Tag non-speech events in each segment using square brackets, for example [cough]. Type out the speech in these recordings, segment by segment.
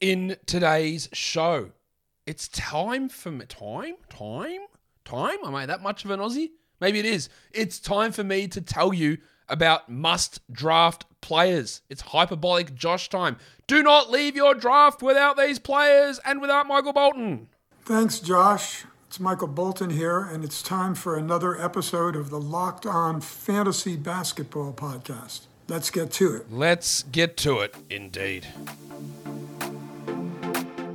in today's show. It's time for me. Time? Time? Time? Am I that much of an Aussie? Maybe it is. It's time for me to tell you about must draft players. It's hyperbolic Josh time. Do not leave your draft without these players and without Michael Bolton. Thanks, Josh. It's Michael Bolton here, and it's time for another episode of the Locked On Fantasy Basketball Podcast. Let's get to it. Let's get to it, indeed.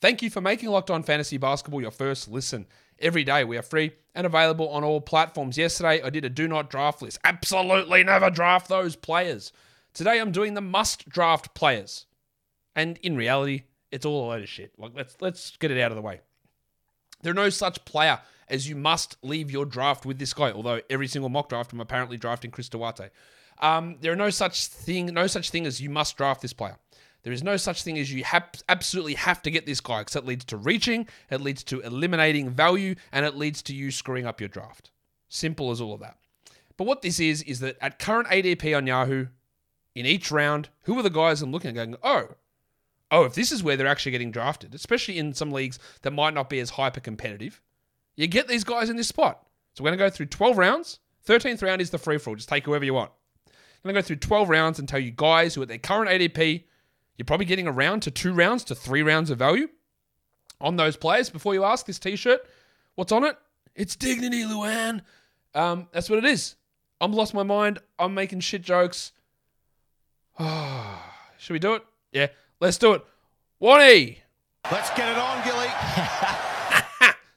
Thank you for making Locked On Fantasy Basketball your first listen. Every day we are free and available on all platforms. Yesterday I did a do not draft list. Absolutely never draft those players. Today I'm doing the must draft players. And in reality, it's all a load of shit. Like let's let's get it out of the way. There's no such player as you must leave your draft with this guy. Although every single mock draft, I'm apparently drafting Chris Duarte. Um, there are no such thing, no such thing as you must draft this player. There is no such thing as you hap- absolutely have to get this guy because it leads to reaching, it leads to eliminating value, and it leads to you screwing up your draft. Simple as all of that. But what this is is that at current ADP on Yahoo, in each round, who are the guys I'm looking at going, oh, oh, if this is where they're actually getting drafted, especially in some leagues that might not be as hyper competitive, you get these guys in this spot. So we're going to go through 12 rounds. 13th round is the free for all. Just take whoever you want. I'm going to go through 12 rounds and tell you guys who at their current ADP, you're probably getting around to two rounds to three rounds of value on those players. Before you ask, this t shirt, what's on it? It's Dignity Luann. Um, that's what it is. I'm lost my mind. I'm making shit jokes. [sighs] Should we do it? Yeah, let's do it. Wani! Let's get it on, Gilly. [laughs]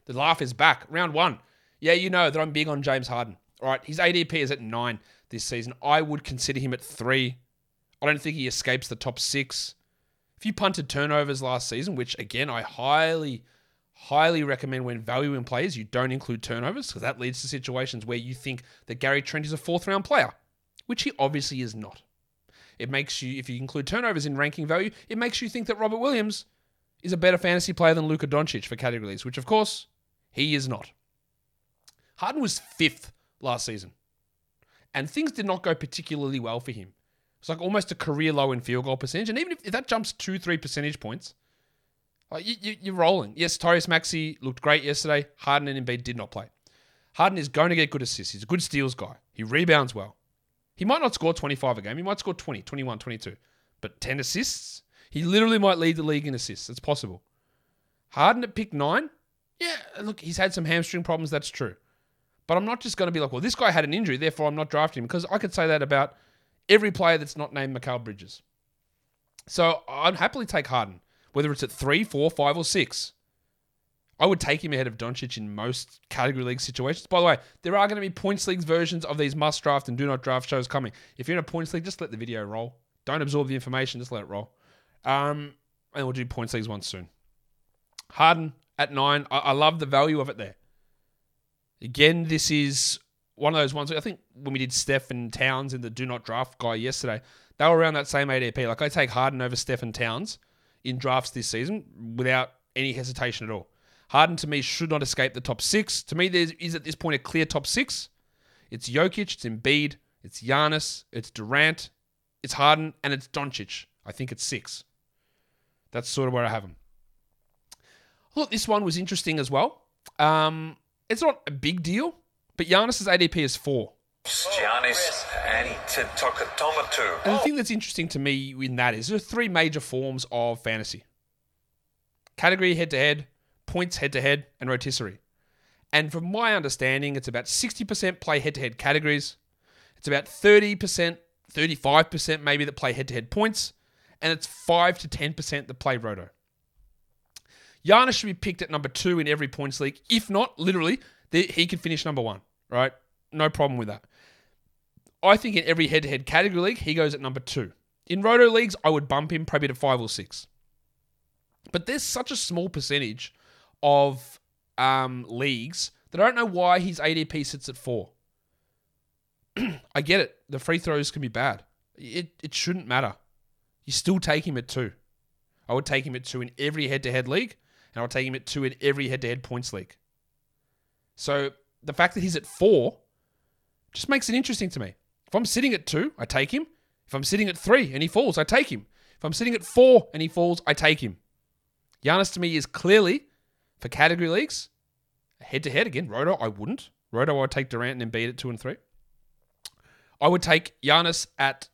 The laugh is back. Round one. Yeah, you know that I'm big on James Harden. All right, his ADP is at nine this season. I would consider him at three. I don't think he escapes the top six. If you punted turnovers last season, which again I highly, highly recommend when valuing players, you don't include turnovers because that leads to situations where you think that Gary Trent is a fourth round player, which he obviously is not. It makes you, if you include turnovers in ranking value, it makes you think that Robert Williams is a better fantasy player than Luka Doncic for categories, which of course he is not. Harden was fifth last season, and things did not go particularly well for him. It's like almost a career low in field goal percentage, and even if, if that jumps two, three percentage points, like you, you, you're rolling. Yes, Tyrese Maxey looked great yesterday. Harden and Embiid did not play. Harden is going to get good assists. He's a good steals guy. He rebounds well. He might not score 25 a game. He might score 20, 21, 22. But 10 assists? He literally might lead the league in assists. It's possible. Harden at pick nine? Yeah, look, he's had some hamstring problems. That's true. But I'm not just going to be like, well, this guy had an injury, therefore I'm not drafting him. Because I could say that about every player that's not named Mikal Bridges. So I'd happily take Harden, whether it's at three, four, five, or six. I would take him ahead of Doncic in most category league situations. By the way, there are going to be points leagues versions of these must draft and do not draft shows coming. If you're in a points league, just let the video roll. Don't absorb the information, just let it roll. Um, and we'll do points leagues once soon. Harden at nine. I, I love the value of it there. Again, this is one of those ones. I think when we did Steph and Towns in the do not draft guy yesterday, they were around that same ADP. Like I take Harden over Steph and Towns in drafts this season without any hesitation at all. Harden to me should not escape the top six. To me, there is at this point a clear top six. It's Jokic, it's Embiid, it's Giannis, it's Durant, it's Harden, and it's Doncic. I think it's six. That's sort of where I have them. Look, this one was interesting as well. Um, it's not a big deal, but Giannis's ADP is four. Giannis Antetokounmpo. And the thing that's interesting to me in that is there are three major forms of fantasy: category head to head, points head to head, and rotisserie. And from my understanding, it's about 60% play head to head categories. It's about 30%, 35% maybe that play head to head points. And it's 5 to 10% that play roto. Giannis should be picked at number two in every points league. If not, literally, he could finish number one, right? No problem with that. I think in every head to head category league, he goes at number two. In roto leagues, I would bump him probably to five or six. But there's such a small percentage of um, leagues that I don't know why his ADP sits at four. [clears throat] I get it. The free throws can be bad. It it shouldn't matter. You still take him at two. I would take him at two in every head to head league, and I would take him at two in every head to head points league. So the fact that he's at four just makes it interesting to me. If I'm sitting at two, I take him. If I'm sitting at three and he falls, I take him. If I'm sitting at four and he falls, I take him. Giannis to me is clearly, for category leagues, head to head again. Roto, I wouldn't. Roto, I would take Durant and Embiid at two and three. I would take Giannis at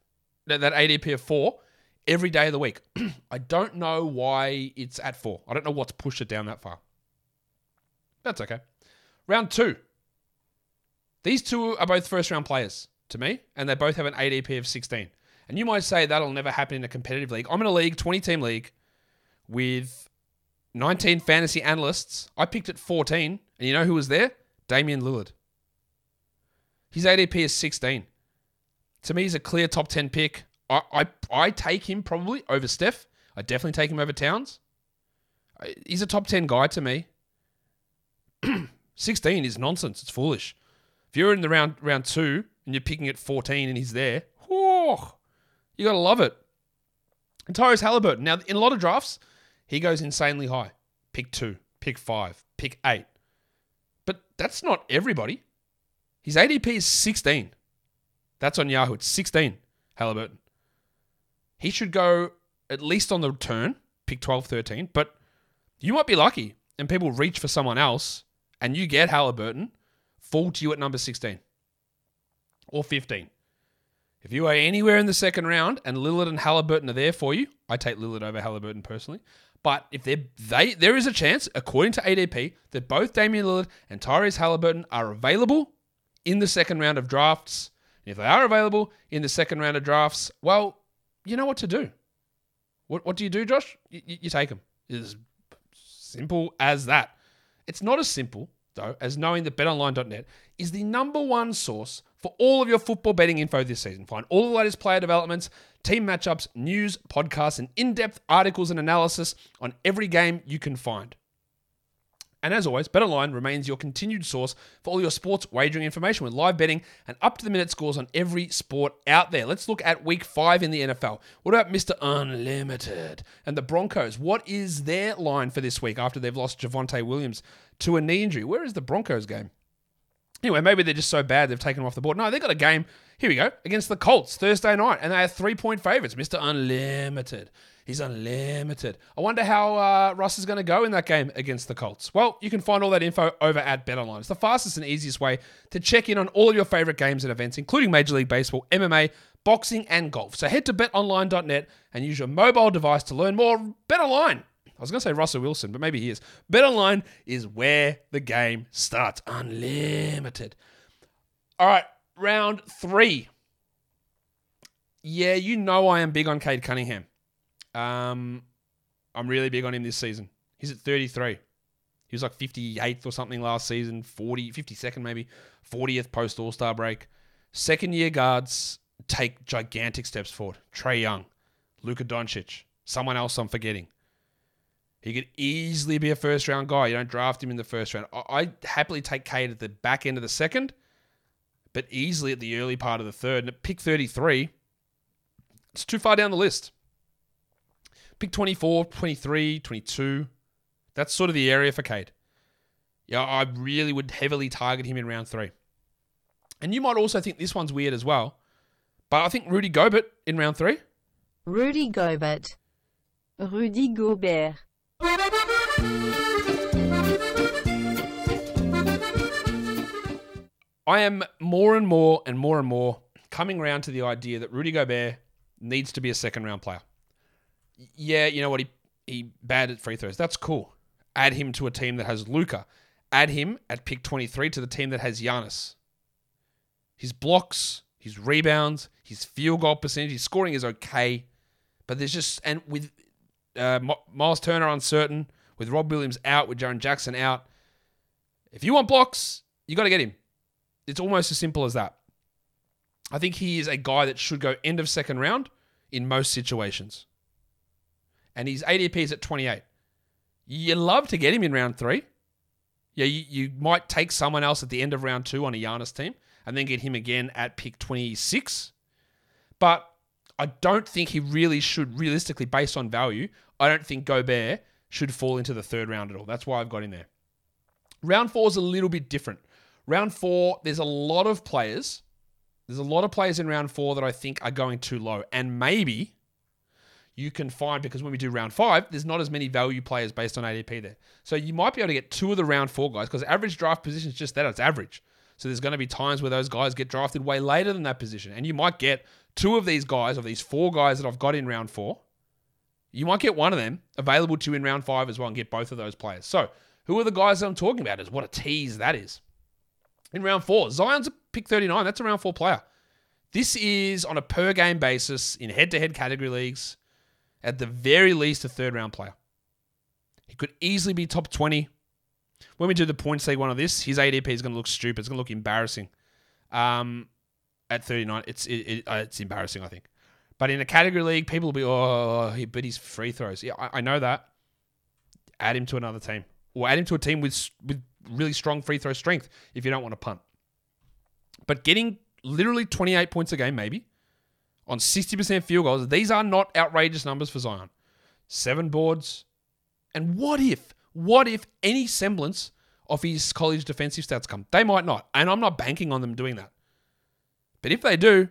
that, ADP of four every day of the week. [clears throat] I don't know why it's at four. I don't know what's pushed it down that far. That's okay. Round two. These two are both first round players to me, and they both have an ADP of 16. And you might say that'll never happen in a competitive league. I'm in a league, 20 team league, with 19 fantasy analysts. I picked at 14, and you know who was there? Damian Lillard. His ADP is 16. To me, he's a clear top 10 pick. I, I, I take him probably over Steph. I definitely take him over Towns. Uh, he's a top 10 guy to me. [clears throat] 16 is nonsense. It's foolish. If you're in the round round two and you're picking at 14 and he's there, whew, you gotta love it. And Tyrese Halliburton. Now, in a lot of drafts, he goes insanely high. Pick two, pick five, pick eight. But that's not everybody. His ADP is 16. That's on Yahoo. It's 16, Halliburton. He should go at least on the turn, pick 12, 13. But you might be lucky and people reach for someone else and you get Halliburton fall to you at number 16 or 15. If you are anywhere in the second round and Lillard and Halliburton are there for you, I take Lillard over Halliburton personally. But if they're, they, there is a chance, according to ADP, that both Damian Lillard and Tyrese Halliburton are available in the second round of drafts. And if they are available in the second round of drafts, well, you know what to do. What, what do you do, Josh? You, you, take them. It's simple as that. It's not as simple, though, as knowing that betonline.net is the number one source for all of your football betting info this season. Find all the latest player developments, team matchups, news, podcasts, and in depth articles and analysis on every game you can find. And as always, BetOnline remains your continued source for all your sports wagering information with live betting and up to the minute scores on every sport out there. Let's look at week five in the NFL. What about Mr. Unlimited and the Broncos? What is their line for this week after they've lost Javonte Williams to a knee injury? Where is the Broncos game? Anyway, maybe they're just so bad they've taken off the board. No, they've got a game, here we go, against the Colts Thursday night, and they are three point favorites. Mr. Unlimited. He's unlimited. I wonder how uh, Russ is going to go in that game against the Colts. Well, you can find all that info over at BetOnline. It's the fastest and easiest way to check in on all of your favorite games and events, including Major League Baseball, MMA, boxing, and golf. So head to betonline.net and use your mobile device to learn more. BetOnline. I was going to say Russell Wilson, but maybe he is. BetOnline is where the game starts. Unlimited. All right, round three. Yeah, you know I am big on Cade Cunningham. Um, I'm really big on him this season. He's at 33. He was like 58th or something last season, 40, 52nd maybe, 40th post All Star break. Second year guards take gigantic steps forward. Trae Young, Luka Doncic, someone else I'm forgetting. He could easily be a first round guy. You don't draft him in the first round. I I'd happily take Cade at the back end of the second, but easily at the early part of the third. And at pick 33, it's too far down the list. Pick 24, 23, 22. That's sort of the area for Cade. Yeah, I really would heavily target him in round three. And you might also think this one's weird as well. But I think Rudy Gobert in round three. Rudy Gobert. Rudy Gobert. I am more and more and more and more coming around to the idea that Rudy Gobert needs to be a second round player. Yeah, you know what? He he bad at free throws. That's cool. Add him to a team that has Luka. Add him at pick 23 to the team that has Giannis. His blocks, his rebounds, his field goal percentage, his scoring is okay. But there's just, and with uh, Miles Turner uncertain, with Rob Williams out, with Jaren Jackson out, if you want blocks, you got to get him. It's almost as simple as that. I think he is a guy that should go end of second round in most situations. And his ADP is at 28. You love to get him in round three. Yeah, you, you might take someone else at the end of round two on a Giannis team and then get him again at pick 26. But I don't think he really should, realistically, based on value, I don't think Gobert should fall into the third round at all. That's why I've got in there. Round four is a little bit different. Round four, there's a lot of players. There's a lot of players in round four that I think are going too low. And maybe you can find because when we do round five, there's not as many value players based on ADP there. So you might be able to get two of the round four guys because average draft position is just that, it's average. So there's going to be times where those guys get drafted way later than that position. And you might get two of these guys, of these four guys that I've got in round four. You might get one of them available to you in round five as well and get both of those players. So who are the guys that I'm talking about? Is what a tease that is. In round four, Zion's a pick 39. That's a round four player. This is on a per game basis in head to head category leagues, at the very least, a third round player. He could easily be top 20. When we do the points league one of this, his ADP is going to look stupid. It's going to look embarrassing. Um, at 39, it's it, it, uh, it's embarrassing, I think. But in a category league, people will be, oh, he, but he's free throws. Yeah, I, I know that. Add him to another team, or add him to a team with with really strong free throw strength if you don't want to punt. But getting literally 28 points a game, maybe, on 60% field goals, these are not outrageous numbers for Zion. Seven boards. And what if, what if any semblance of his college defensive stats come? They might not. And I'm not banking on them doing that. But if they do,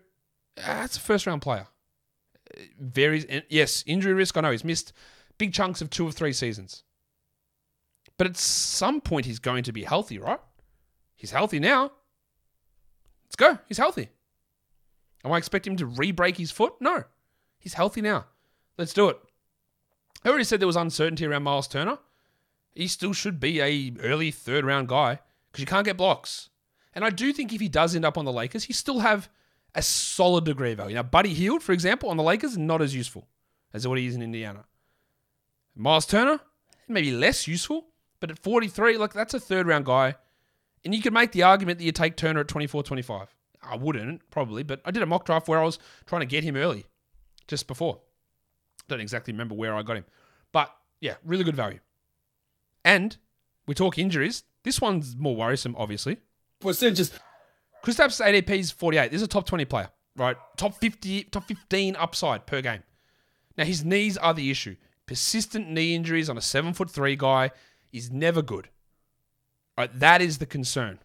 ah, that's a first round player. Varies. Yes, injury risk. I know he's missed big chunks of two or three seasons. But at some point, he's going to be healthy, right? He's healthy now. Let's go. He's healthy. Am I expecting him to re break his foot? No. He's healthy now. Let's do it. I already said there was uncertainty around Miles Turner. He still should be a early third round guy because you can't get blocks. And I do think if he does end up on the Lakers, he still have a solid degree of value. Now, Buddy Hield, for example, on the Lakers, not as useful as what he is in Indiana. Miles Turner, maybe less useful, but at 43, look, that's a third round guy. And you could make the argument that you take Turner at 24 25. I wouldn't, probably, but I did a mock draft where I was trying to get him early, just before. Don't exactly remember where I got him. But yeah, really good value. And we talk injuries. This one's more worrisome, obviously. Percentages. Kristaps ADP is 48. This is a top 20 player, right? Top 50, top 15 upside per game. Now his knees are the issue. Persistent knee injuries on a seven foot three guy is never good. Right, that is the concern.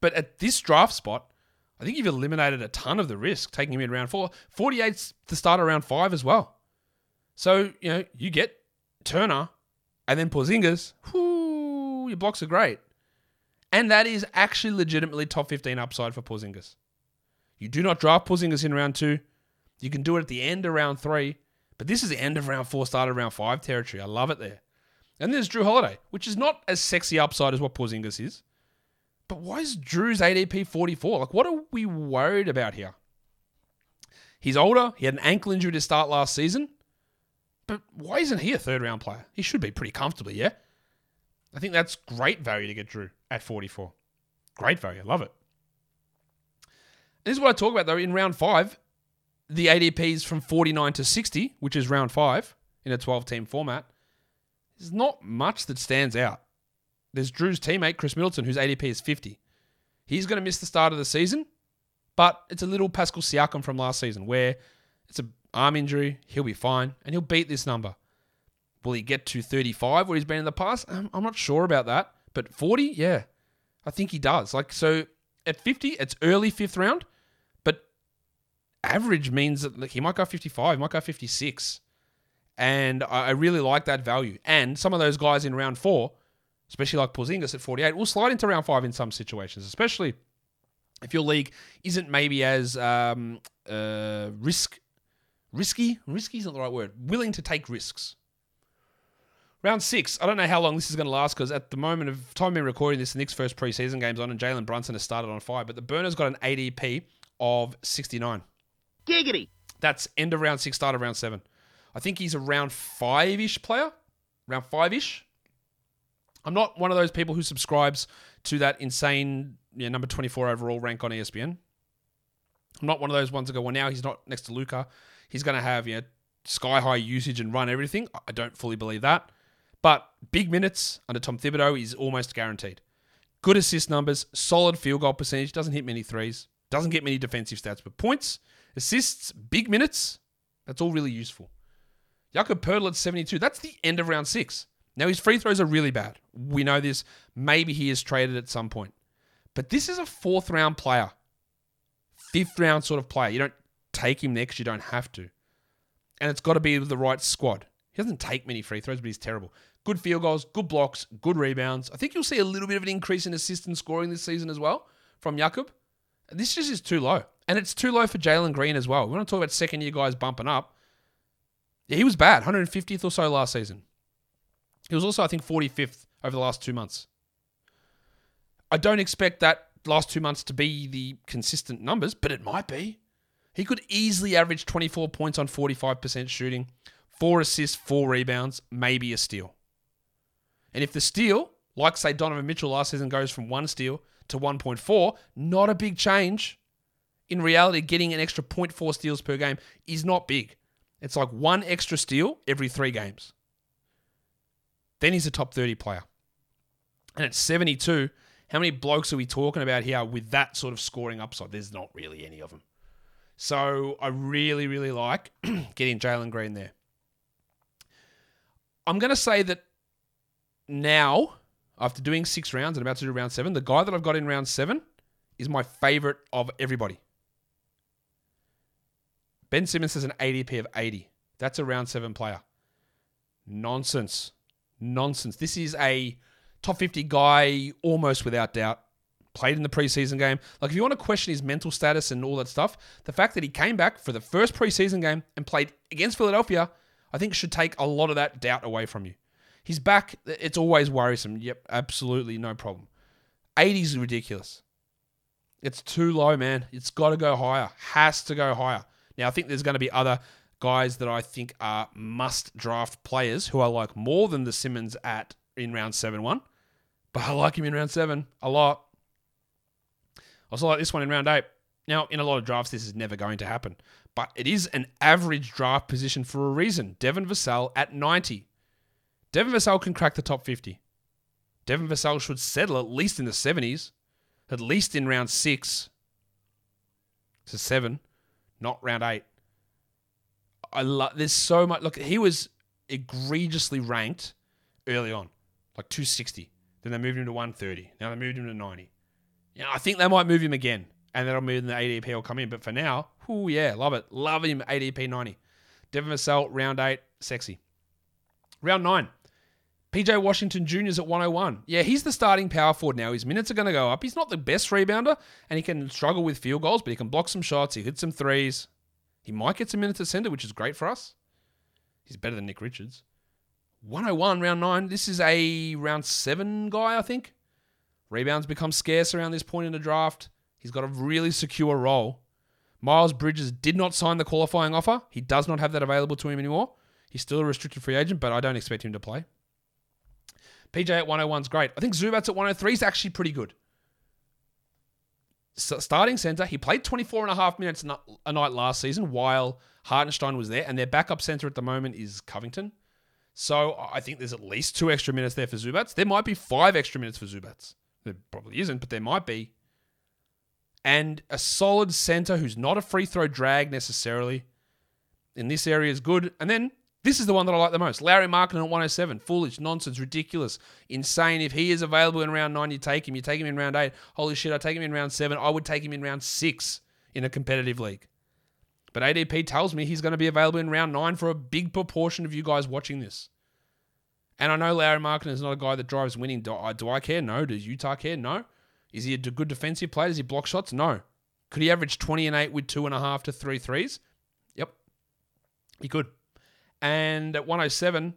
But at this draft spot, I think you've eliminated a ton of the risk taking him in round four. 48's the start round five as well. So, you know, you get Turner and then Porzingis. Whoo, your blocks are great. And that is actually legitimately top 15 upside for Porzingis. You do not draft Porzingis in round two. You can do it at the end of round three. But this is the end of round four, start of round five territory. I love it there. And there's Jrue Holiday, which is not as sexy upside as what Porzingis is. But why is Jrue's ADP 44? Like, what are we worried about here? He's older. He had an ankle injury to start last season. But why isn't he a third round player? He should be pretty comfortably, yeah? I think that's great value to get Jrue at 44. Great value. I love it. This is what I talk about, though. In round five, the ADPs from 49 to 60, which is round five in a 12 team format, there's not much that stands out. There's Jrue's teammate, Khris Middleton, whose ADP is 50. He's going to miss the start of the season, but it's a little Pascal Siakam from last season where it's an arm injury. He'll be fine and he'll beat this number. Will he get to 35 where he's been in the past? I'm, I'm not sure about that. But 40, yeah, I think he does. Like, so at 50, it's early fifth round, but average means that he might go 55, he might go 56. And I, I really like that value. And some of those guys in round four, especially like Porzingis at 48, will slide into round five in some situations, especially if your league isn't maybe as um, uh, risk risky. Risky isn't the right word. Willing to take risks. Round six. I don't know how long this is going to last because at the moment of time we're recording this, the Knicks' first preseason game's on, and Jalen Brunson has started on fire. But the Burners got an ADP of 69. Giggity. That's end of round six, start of round seven. I think he's a round five ish player, round five ish. I'm not one of those people who subscribes to that insane know, number 24 overall rank on ESPN. I'm not one of those ones that go, well, now he's not next to Luka. He's going to have, you know, sky high usage and run everything. I don't fully believe that. But big minutes under Tom Thibodeau is almost guaranteed. Good assist numbers, solid field goal percentage, doesn't hit many threes, doesn't get many defensive stats, but points, assists, big minutes, that's all really useful. Jakob Poeltl at 72, that's the end of round six. Now his free throws are really bad. We know this. Maybe he is traded at some point. But this is a fourth round player, fifth round sort of player. You don't take him there because you don't have to. And it's got to be the right squad. He doesn't take many free throws, but he's terrible. Good field goals, good blocks, good rebounds. I think you'll see a little bit of an increase in assist and scoring this season as well from Jakob. This just is too low. And it's too low for Jalen Green as well. We want to talk about second year guys bumping up. Yeah, he was bad, 150th or so last season. He was also, I think, 45th over the last two months. I don't expect that last two months to be the consistent numbers, but it might be. He could easily average 24 points on 45% shooting, four assists, four rebounds, maybe a steal. And if the steal, like say Donovan Mitchell last season, goes from one steal to 1.4, not a big change. In reality, getting an extra 0.4 steals per game is not big. It's like one extra steal every three games. Then he's a top 30 player. And at 72, how many blokes are we talking about here with that sort of scoring upside? There's not really any of them. So I really, really like [clears throat] getting Jalen Green there. I'm going to say that now, after doing six rounds and about to do round seven, the guy that I've got in round seven is my favorite of everybody. Ben Simmons has an ADP of 80. That's a round seven player. Nonsense. Nonsense. This is a top 50 guy almost without doubt. Played in the preseason game. Like, if you want to question his mental status and all that stuff, the fact that he came back for the first preseason game and played against Philadelphia, I think should take a lot of that doubt away from you. He's back. It's always worrisome. Yep, absolutely no problem. 80 is ridiculous. It's too low, man. It's got to go higher. Has to go higher. Now, I think there's going to be other guys that I think are must draft players who I like more than the Simmons at in round 7 1. But I like him in round 7 a lot. I also like this one in round 8. Now, in a lot of drafts, this is never going to happen. But it is an average draft position for a reason. Devin Vassell at 90. Devin Vassell can crack the top 50. Devin Vassell should settle at least in the 70s, at least in round 6 to 7 not round eight. I love. There's so much. Look, he was egregiously ranked early on, like 260. Then they moved him to 130. Now they moved him to 90. Yeah, I think they might move him again, and that'll move the ADP will come in. But for now, oh yeah, love it, love him. ADP 90. Devin Vassell, round eight, sexy. Round nine. PJ Washington Jr. is at 101. Yeah, he's the starting power forward now. His minutes are going to go up. He's not the best rebounder, and he can struggle with field goals, but he can block some shots. He hits some threes. He might get some minutes at center, which is great for us. He's better than Nick Richards. 101, round nine. This is a round seven guy, I think. Rebounds become scarce around this point in the draft. He's got a really secure role. Miles Bridges did not sign the qualifying offer. He does not have that available to him anymore. He's still a restricted free agent, but I don't expect him to play. PJ at 101 is great. I think Zubac's at 103 is actually pretty good. starting center, he played 24 and a half minutes a night last season while Hartenstein was there, and their backup center at the moment is Covington. So I think there's at least two extra minutes there for Zubac. There might be five extra minutes for Zubac. There probably isn't, but there might be. And a solid center who's not a free throw drag necessarily in this area is good. And then this is the one that I like the most. Lauri Markkanen at 107. Foolish, nonsense, ridiculous, insane. If he is available in round nine, you take him. You take him in round eight. Holy shit, I take him in round seven. I would take him in round six in a competitive league. But ADP tells me he's going to be available in round nine for a big proportion of you guys watching this. And I know Lauri Markkanen is not a guy that drives winning. Do I, do I care? No. Does Utah care? No. Is he a good defensive player? Does he block shots? No. Could he average 20 and 8 with two and a half to three threes? Yep. He could. And at 107,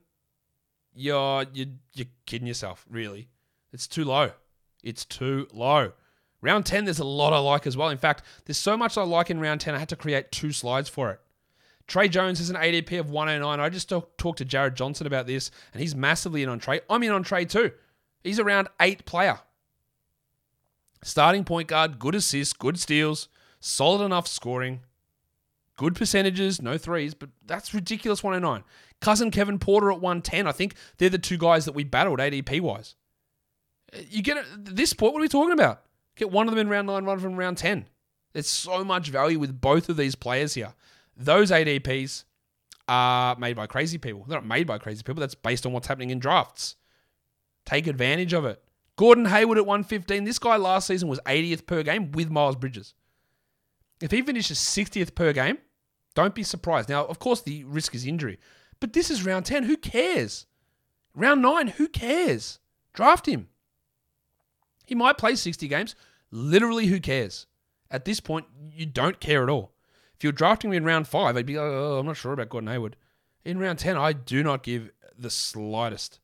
you're you you're kidding yourself. Really, it's too low. It's too low. Round 10, there's a lot I like as well. In fact, there's so much I like in round 10, I had to create two slides for it. Tre Jones has an ADP of 109. I just talk, talked to Jared Johnson about this, and he's massively in on Trey. I'm in on Trey too. He's around eight player. Starting point guard, good assists, good steals, solid enough scoring, Good percentages, no threes, but that's ridiculous 109. Cousin Kevin Porter at 110. I think they're the two guys that we battled ADP wise. You get it this point, what are we talking about? Get one of them in round nine, one from round 10. There's so much value with both of these players here. Those ADPs are made by crazy people. They're not made by crazy people. That's based on what's happening in drafts. Take advantage of it. Gordon Hayward at 115. This guy last season was 80th per game with Miles Bridges. If he finishes 60th per game, don't be surprised. Now, of course, the risk is injury, but this is round 10. Who cares? Round 9, who cares? Draft him. He might play 60 games. Literally, who cares? At this point, you don't care at all. If you're drafting me in round 5, I'd be like, oh, I'm not sure about Gordon Hayward. In round 10, I do not give the slightest.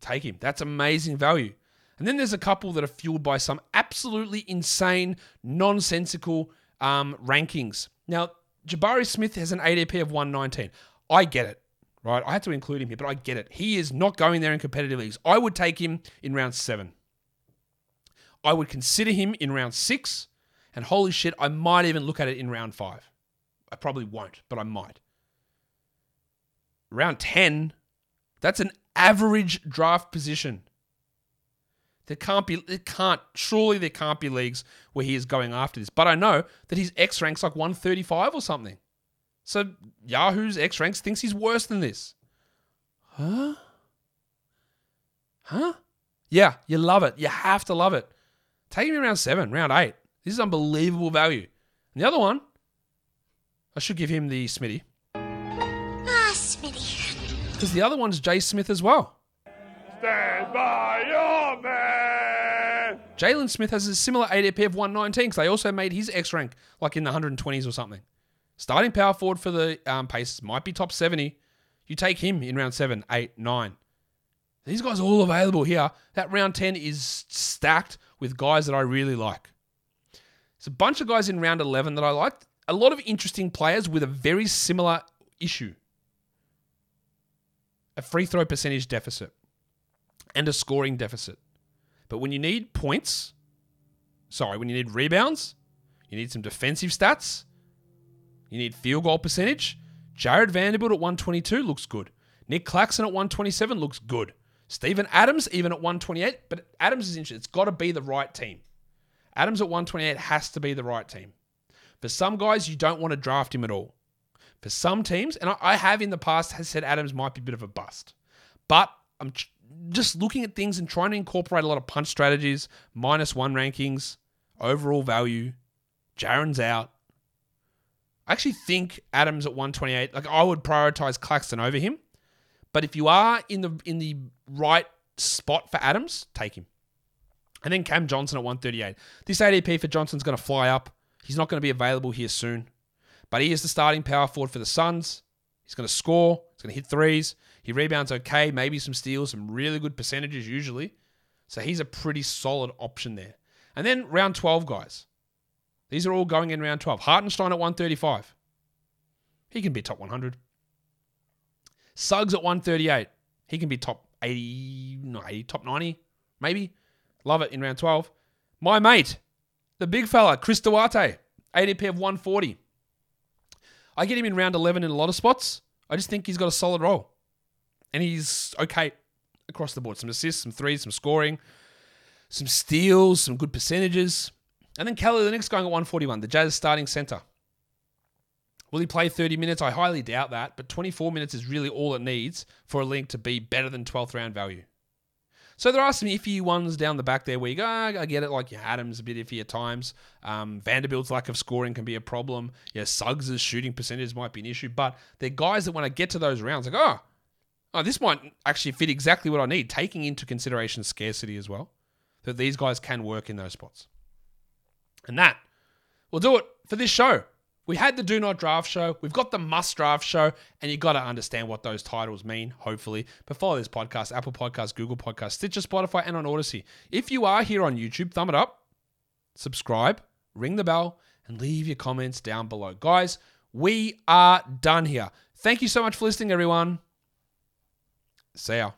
Take him. That's amazing value. And then there's a couple that are fueled by some absolutely insane, nonsensical um, rankings. Now, Jabari Smith has an ADP of 119. I get it, right? I had to include him here, but I get it. He is not going there in competitive leagues. I would take him in round seven. I would consider him in round six. And holy shit, I might even look at it in round five. I probably won't, but I might. Round 10, that's an average draft position. There can't be, it can't, surely there can't be leagues where he is going after this. But I know that his X ranks like 135 or something. So Yahoo's X ranks thinks he's worse than this. Huh? Huh? Yeah, you love it. You have to love it. Take him in round seven, round eight. This is unbelievable value. And the other one, I should give him the Smitty. Ah, Smitty. Because the other one's Jay Smith as well. Stand by your man. Jalen Smith has a similar ADP of 119 because they also made his X rank like in the 120s or something. Starting power forward for the um, Pacers might be top 70. You take him in round 7, 8, 9. These guys are all available here. That round 10 is stacked with guys that I really like. There's a bunch of guys in round 11 that I liked. A lot of interesting players with a very similar issue a free throw percentage deficit and a scoring deficit. But when you need points, sorry, when you need rebounds, you need some defensive stats, you need field goal percentage. Jarred Vanderbilt at 122 looks good. Nick Claxton at 127 looks good. Steven Adams even at 128, but Adams is interesting. It's got to be the right team. Adams at 128 has to be the right team. For some guys, you don't want to draft him at all. For some teams, and I have in the past has said Adams might be a bit of a bust, but I'm just looking at things and trying to incorporate a lot of punch strategies, minus one rankings, overall value. Jaren's out. I actually think Adams at 128, like I would prioritize Claxton over him. But if you are in the in the right spot for Adams, take him. And then Cam Johnson at 138. This ADP for Johnson's going to fly up. He's not going to be available here soon. But he is the starting power forward for the Suns. He's going to score. He's going to hit threes. He rebounds okay, maybe some steals, some really good percentages usually. So he's a pretty solid option there. And then round 12 guys. These are all going in round 12. Hartenstein at 135. He can be top 100. Suggs at 138. He can be top 80, no, 80, top 90, maybe. Love it in round 12. My mate, the big fella, Chris Duarte, ADP of 140. I get him in round 11 in a lot of spots. I just think he's got a solid role. And he's okay across the board. Some assists, some threes, some scoring, some steals, some good percentages. And then Kelly, the next going at 141, the Jazz starting center. Will he play 30 minutes? I highly doubt that, but 24 minutes is really all it needs for a link to be better than 12th round value. So there are some iffy ones down the back there where you go, ah, I get it, like Adams a bit iffy at times. Um, Vanderbilt's lack of scoring can be a problem. Yeah, Suggs' shooting percentage might be an issue, but they're guys that when I get to those rounds, like, oh, oh, this might actually fit exactly what I need, taking into consideration scarcity as well, that these guys can work in those spots. And that will do it for this show. We had the Do Not Draft show. We've got the Must Draft show, and you got to understand what those titles mean, hopefully. But follow this podcast Apple Podcasts, Google Podcasts, Stitcher, Spotify, and on Odyssey. If you are here on YouTube, thumb it up, subscribe, ring the bell, and leave your comments down below. Guys, we are done here. Thank you so much for listening, everyone. See ya.